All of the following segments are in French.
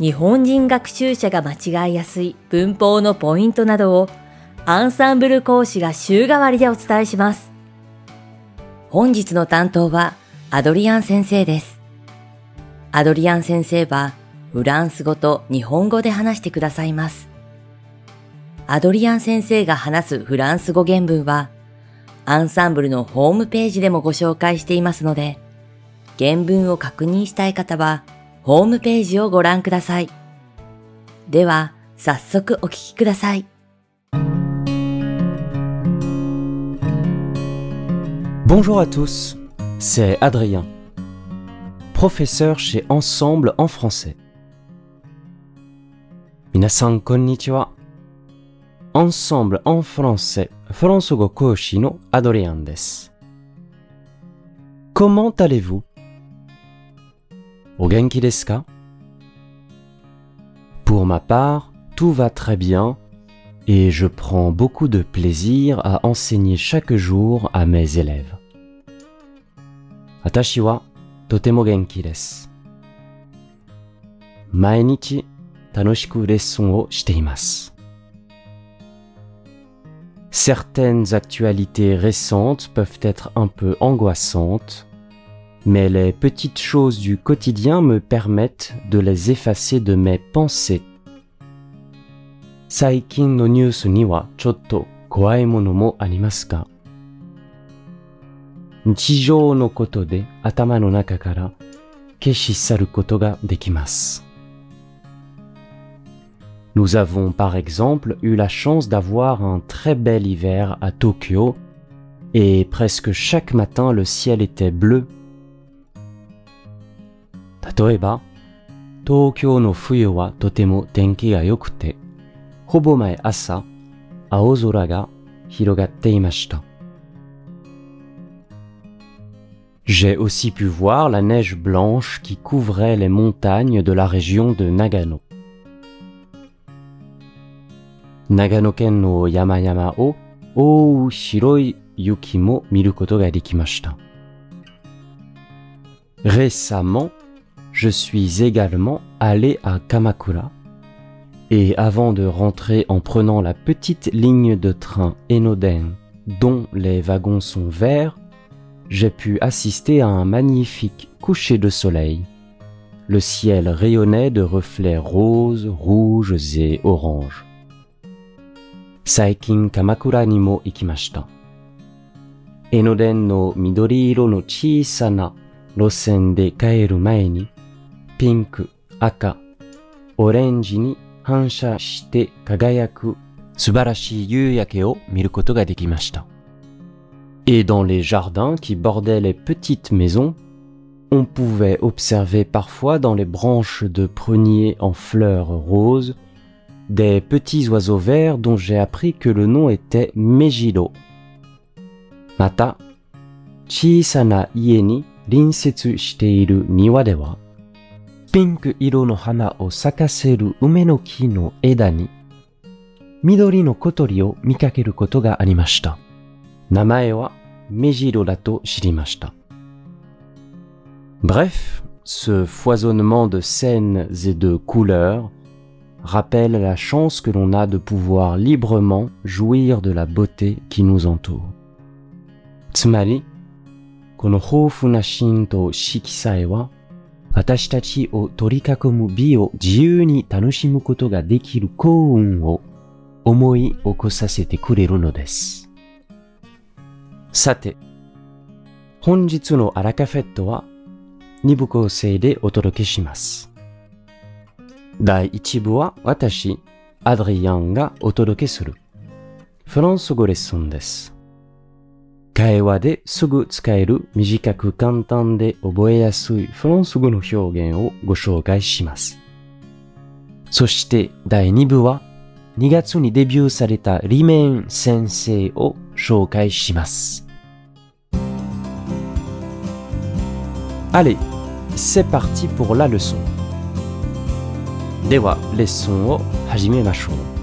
日本人学習者が間違いやすい文法のポイントなどをアンサンブル講師が週替わりでお伝えします。本日の担当はアドリアン先生です。アドリアン先生はフランス語と日本語で話してくださいます。アドリアン先生が話すフランス語原文はアンサンブルのホームページでもご紹介していますので、原文を確認したい方はホームページをご覧ください。では、早速お聞きください。Bonjour à tous, c'est Adrien, professeur chez Ensemble en français. Minasan konnichiwa. Ensemble en français, François Koshi no Adrien des. Comment allez-vous Pour ma part, tout va très bien et je prends beaucoup de plaisir à enseigner chaque jour à mes élèves. Atashi wa totemo genki desu. Mainichi tanoshiku lesson o shite Certaines actualités récentes peuvent être un peu angoissantes mais les petites choses du quotidien me permettent de les effacer de mes pensées. Saikin no news ni wa chotto kowai mono mo arimasu ka? Nichijou no koto de atama no naka kara keshisaru koto ga dekimasu. Nous avons par exemple eu la chance d'avoir un très bel hiver à Tokyo et presque chaque matin le ciel était bleu 例えば、東京の冬はとても天気が良くて、ほぼ毎朝、青空が広がっていました。J'ai aussi pu voir la neige blanche qui couvrait les montagnes de la région de Nagano. Nagano ken no yamayama o ou shiroi yuki mo miru koto ga dekimashita. Récemment, je suis également allé à Kamakura. Et avant de rentrer en prenant la petite ligne de train Enoden, dont les wagons sont verts, j'ai pu assister à un magnifique coucher de soleil. Le ciel rayonnait de reflets roses, rouges et oranges. Saikin Kamakura ni mo ikimashita. Enoden no midori iro no chisana rosen de kaeru mae ni ピンク、赤、オレンジに反射して輝く素晴らしい夕焼けを見ることができました。Et dans les jardins qui bordaient les petites maisons, on pouvait observer parfois dans les branches de pruniers en fleurs roses des petits oiseaux verts dont j'ai appris que le nom était Mejiro. Mata, 小さな家に隣接している庭では ピンク色の花を咲かせる梅の木の枝に緑の小鳥を見かけることがありました。名前はメジロだと知りました。Bref, ce foisonnement de scènes et de couleurs rappelle la chance que l'on a de pouvoir librement jouir de la beauté qui nous entoure. つまり、この豊富なシーンと色彩は 私たちを取り囲む美を自由に楽しむことができる幸運を思い起こさせてくれるのです。さて、本日のアラカフェットは2部構成でお届けします。第1部は私、アドリアンがお届けするフランス語レッスンです。会話ですぐ使える短く簡単で覚えやすいフランス語の表現をご紹介します。そして第2部は2月にデビューされたリメン先生を紹介します。Allez, c'est parti pour la leçon. では、レッスンを始めましょう。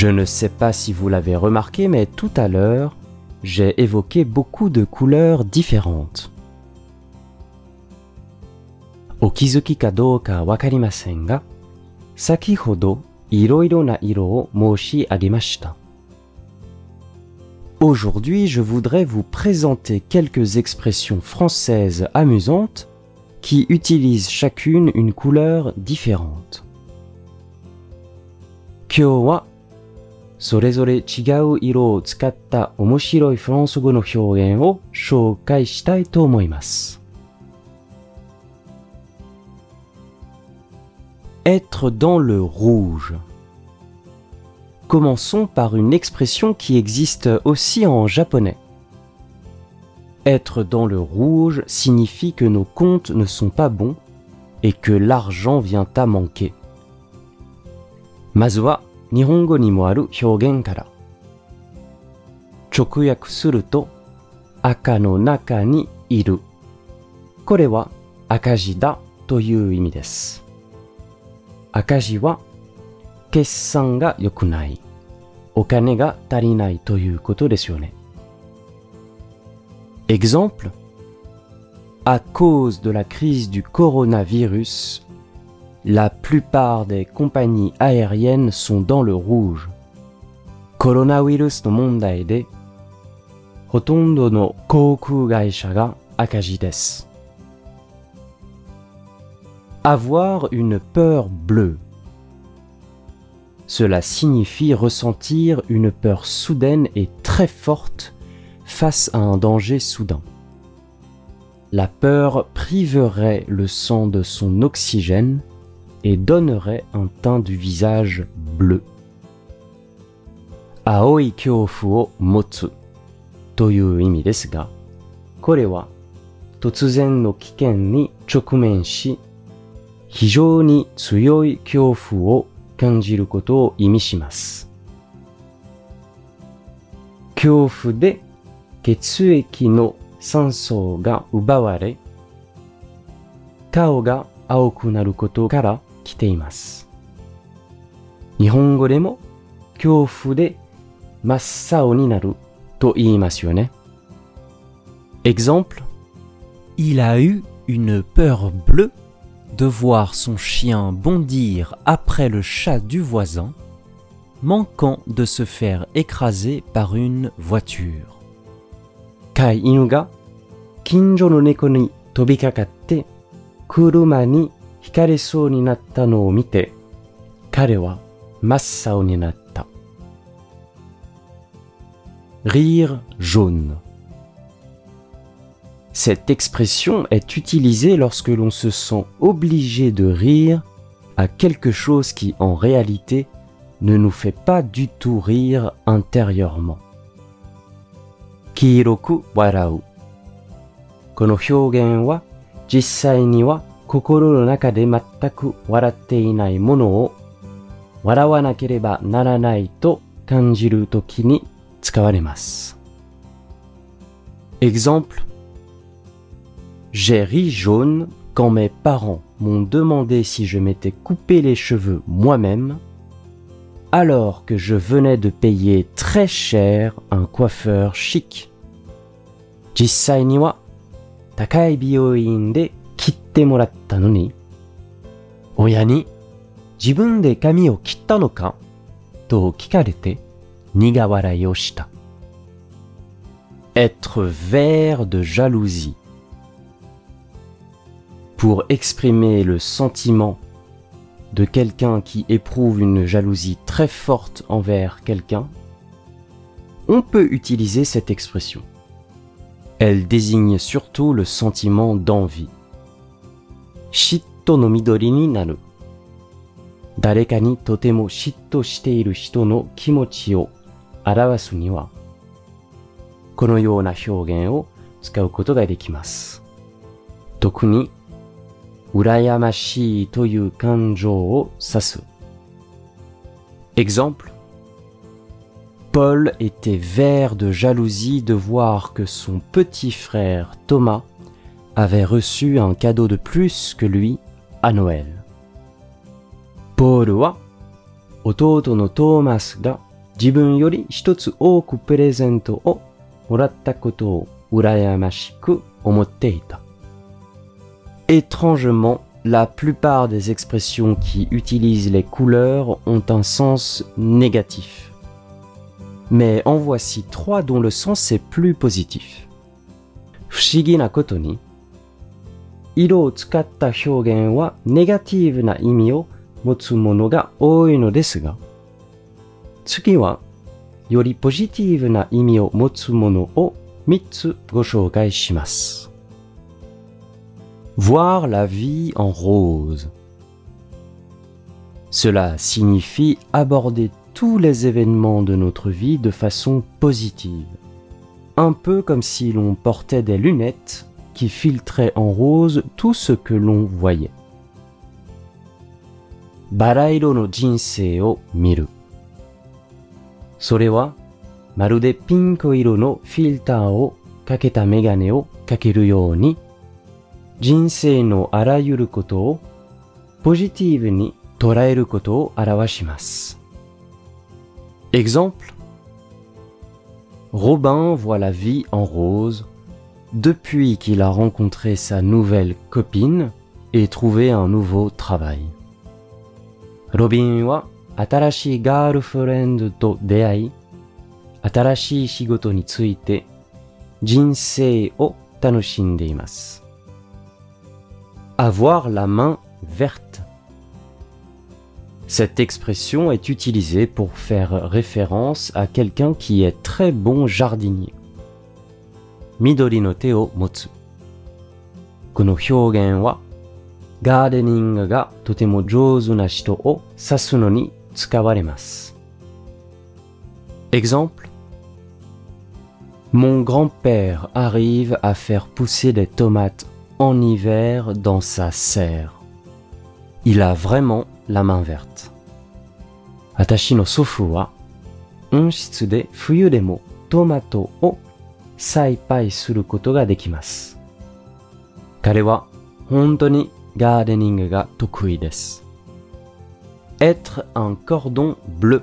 Je ne sais pas si vous l'avez remarqué, mais tout à l'heure, j'ai évoqué beaucoup de couleurs différentes. Aujourd'hui, je voudrais vous présenter quelques expressions françaises amusantes qui utilisent chacune une couleur différente. それぞれ違う色を使った面白いフランス語の表現を紹介したいと思います。Être dans le rouge. Commençons par une expression qui existe aussi en japonais. Être dans le rouge signifie que nos comptes ne sont pas bons et que l'argent vient à manquer. まずは 日本語にもある表現から。直訳すると赤の中にいる。これは赤字だという意味です。赤字は決算が良くない。お金が足りないということですよね。Exemple À cause de la crise du coronavirus, la plupart des compagnies aériennes sont dans le rouge. コロナウイルスの問題で、ほとんどの航空会社が赤字です。Avoir une peur bleue. Cela signifie ressentir une peur soudaine et très forte face à un danger soudain. La peur priverait le sang de son oxygène et donnerait un teint du visage bleu. Aoi kyofu o motsu という意味ですが、これは突然の危険に直面し、非常に強い恐怖を感じることを意味します。恐怖で血液の酸素が奪われ、顔が青くなることから来ています。日本語でも恐怖で真っ青になると言いますよね。Exemple Il a eu une peur bleue de voir son chien bondir après le chat du voisin, manquant de se faire écraser par une voiture. 飼い犬が近所の猫に飛 びかかって車にひかれそうになったのを見て彼は真っ青になった。Rire jaune. Cette expression est utilisée lorsque l'on se sent obligé de rire à quelque chose qui en réalité ne nous fait pas du tout rire intérieurement. Kiroku warau. この表現は実際には 心の中で全く笑っていないものを笑わなければならないと感じるときに使われます。Exemple J'ai ri jaune quand mes parents m'ont demandé si je m'étais coupé les cheveux moi-même, alors que je venais de payer très cher un coiffeur chic. 実際には高い美容院で 切ってもらったのに、親に自分で髪を切ったのかと聞かれて苦笑いをした。être vert de jalousie. Pour exprimer le sentiment de quelqu'un qui éprouve une jalousie très forte envers quelqu'un, on peut utiliser cette expression. Elle désigne surtout le sentiment d'envie. 嫉妬の緑になる。誰かにとても嫉妬している人の気持ちを表すには、このような表現を使うことができます。特に、羨ましいという感情を指す。Example Paul était vert de jalousie de voir que son petit frère Thomas avait reçu un cadeau de plus que lui à Noël. Paul wa otouto no Thomas ga jibun yori hitotsu ooku presento o moratta koto o urayamashiku omotte ita. Étrangement, la plupart des expressions qui utilisent les couleurs ont un sens négatif. Mais en voici trois dont le sens est plus positif. Fushigi na koto 色を使った表現はネガティブな意味を持つものが多いのですが、次はよりポジティブな意味を持つものを3つご紹介します。Voir la vie en rose. Cela signifie aborder tous les événements de notre vie de façon positive. Un peu comme si l'on portait des lunettes qui filtrait en rose tout ce que l'on voyait. Barairo no jinsei o miru. Sore wa marude pinko iro no filter o kaketa megane o kakeru you ni jinsei no arayuru koto o positive ni toraeru koto o arawashimasu. Exemple Robin voit la vie en rose depuis qu'il a rencontré sa nouvelle copine et trouvé un nouveau travail. Robin wa atarashi girlfriend to deai, atarashi shigoto ni tsuite, jinsei o tanoshinde. Avoir la main verte. Cette expression est utilisée pour faire référence à quelqu'un qui est très bon jardinier. Midori no te o motsu. この表現は、ガーデニングがとても上手な人を指すのに使われます。Exemple Mon grand-père arrive à faire pousser des tomates en hiver dans sa serre. Il a vraiment la main verte. Atashi no sofu wa onshitsu de fuyu demo tomato o saipai suru koto ga dekimasu. Kare wa honto ni gardening ga tokui desu. Être un cordon bleu.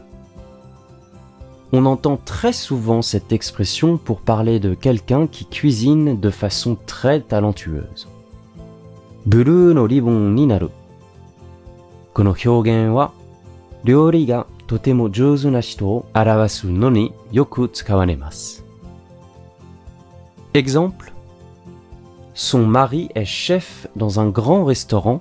On entend très souvent cette expression pour parler de quelqu'un qui cuisine de façon très talentueuse. Blue no ribbon ni naru. この表現は料理がとても上手な人を表すのによく使われます。 Exemple Son mari est chef dans un grand restaurant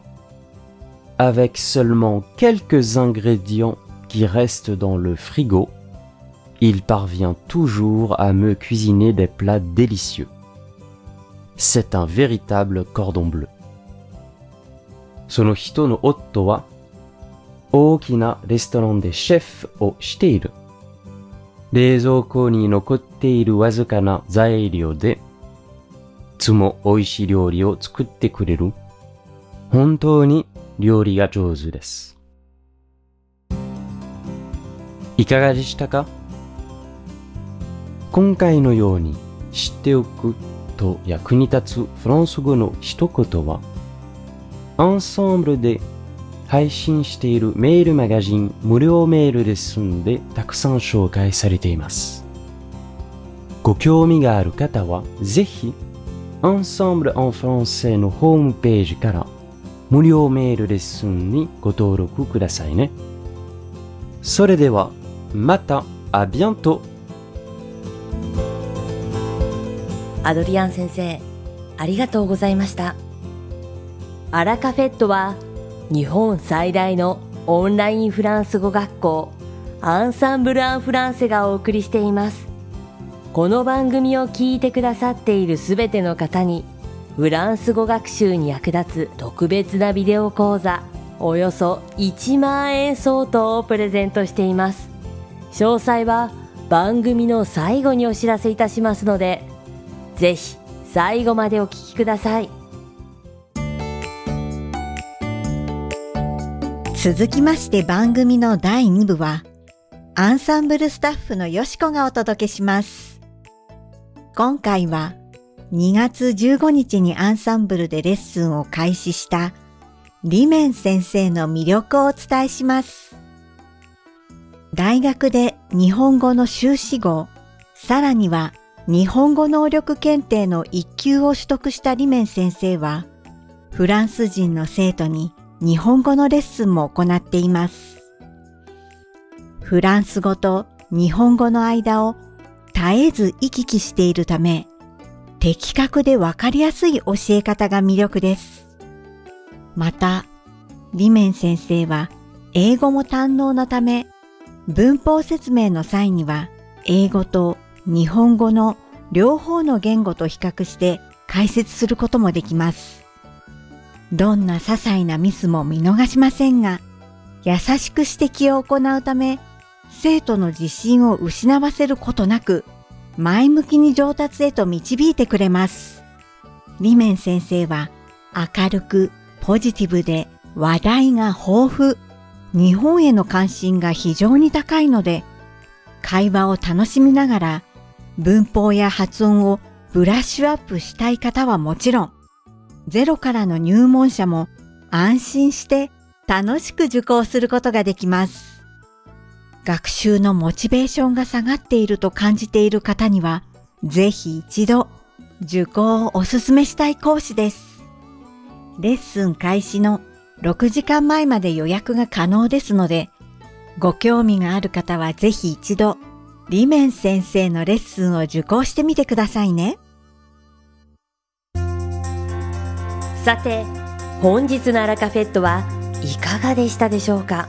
avec seulement quelques ingrédients qui restent dans le frigo il parvient toujours à me cuisiner des plats délicieux. C'est un véritable cordon bleu. その人の夫は大きなレストランでシェフをしている。冷蔵庫に残っているわずかな材料で、い つも美味しい料理を作ってくれる。本当に料理が上手です。いかがでしたか？今回のように知っておくと役に立つフランス語の一言は、アンサンブルで配信しているメールマガジン無料メールレッスンでたくさん紹介されています。ご興味がある方はぜひ、アンサンブル・アン・フランセのホームページから無料メールレッスンにご登録くださいね。それでは、また、あ、ビアントアドリアン先生、ありがとうございました。アラカフェットは日本最大のオンラインフランス語学校アンサンブル・アン・フランセがお送りしています。この番組を聞いてくださっているすべての方にフランス語学習に役立つ特別なビデオ講座およそ1万円相当をプレゼントしています。詳細は番組の最後にお知らせいたしますのでぜひ最後までお聞きください続きまして番組の第2部は、アンサンブルスタッフのよしこがお届けします。今回は、2月15日にアンサンブルでレッスンを開始した、リメン先生の魅力をお伝えします。大学で日本語の修士号、さらには日本語能力検定の一級を取得したリメン先生は、フランス人の生徒に日本語のレッスンも行っています。フランス語と日本語の間を絶えず行き来しているため、的確でわかりやすい教え方が魅力です。また、リメン先生は英語も堪能なため、文法説明の際には英語と日本語の両方の言語と比較して解説することもできます。どんな些細なミスも見逃しませんが、優しく指摘を行うため、生徒の自信を失わせることなく、前向きに上達へと導いてくれます。リメン先生は明るくポジティブで話題が豊富、日本への関心が非常に高いので、会話を楽しみながら文法や発音をブラッシュアップしたい方はもちろん、ゼロからの入門者も安心して楽しく受講することができます。学習のモチベーションが下がっていると感じている方には、ぜひ一度受講をお勧めしたい講師です。レッスン開始の6時間前まで予約が可能ですので、ご興味がある方はぜひ一度、リメン先生のレッスンを受講してみてくださいね。さて、本日のアラカフェットはいかがでしたでしょうか？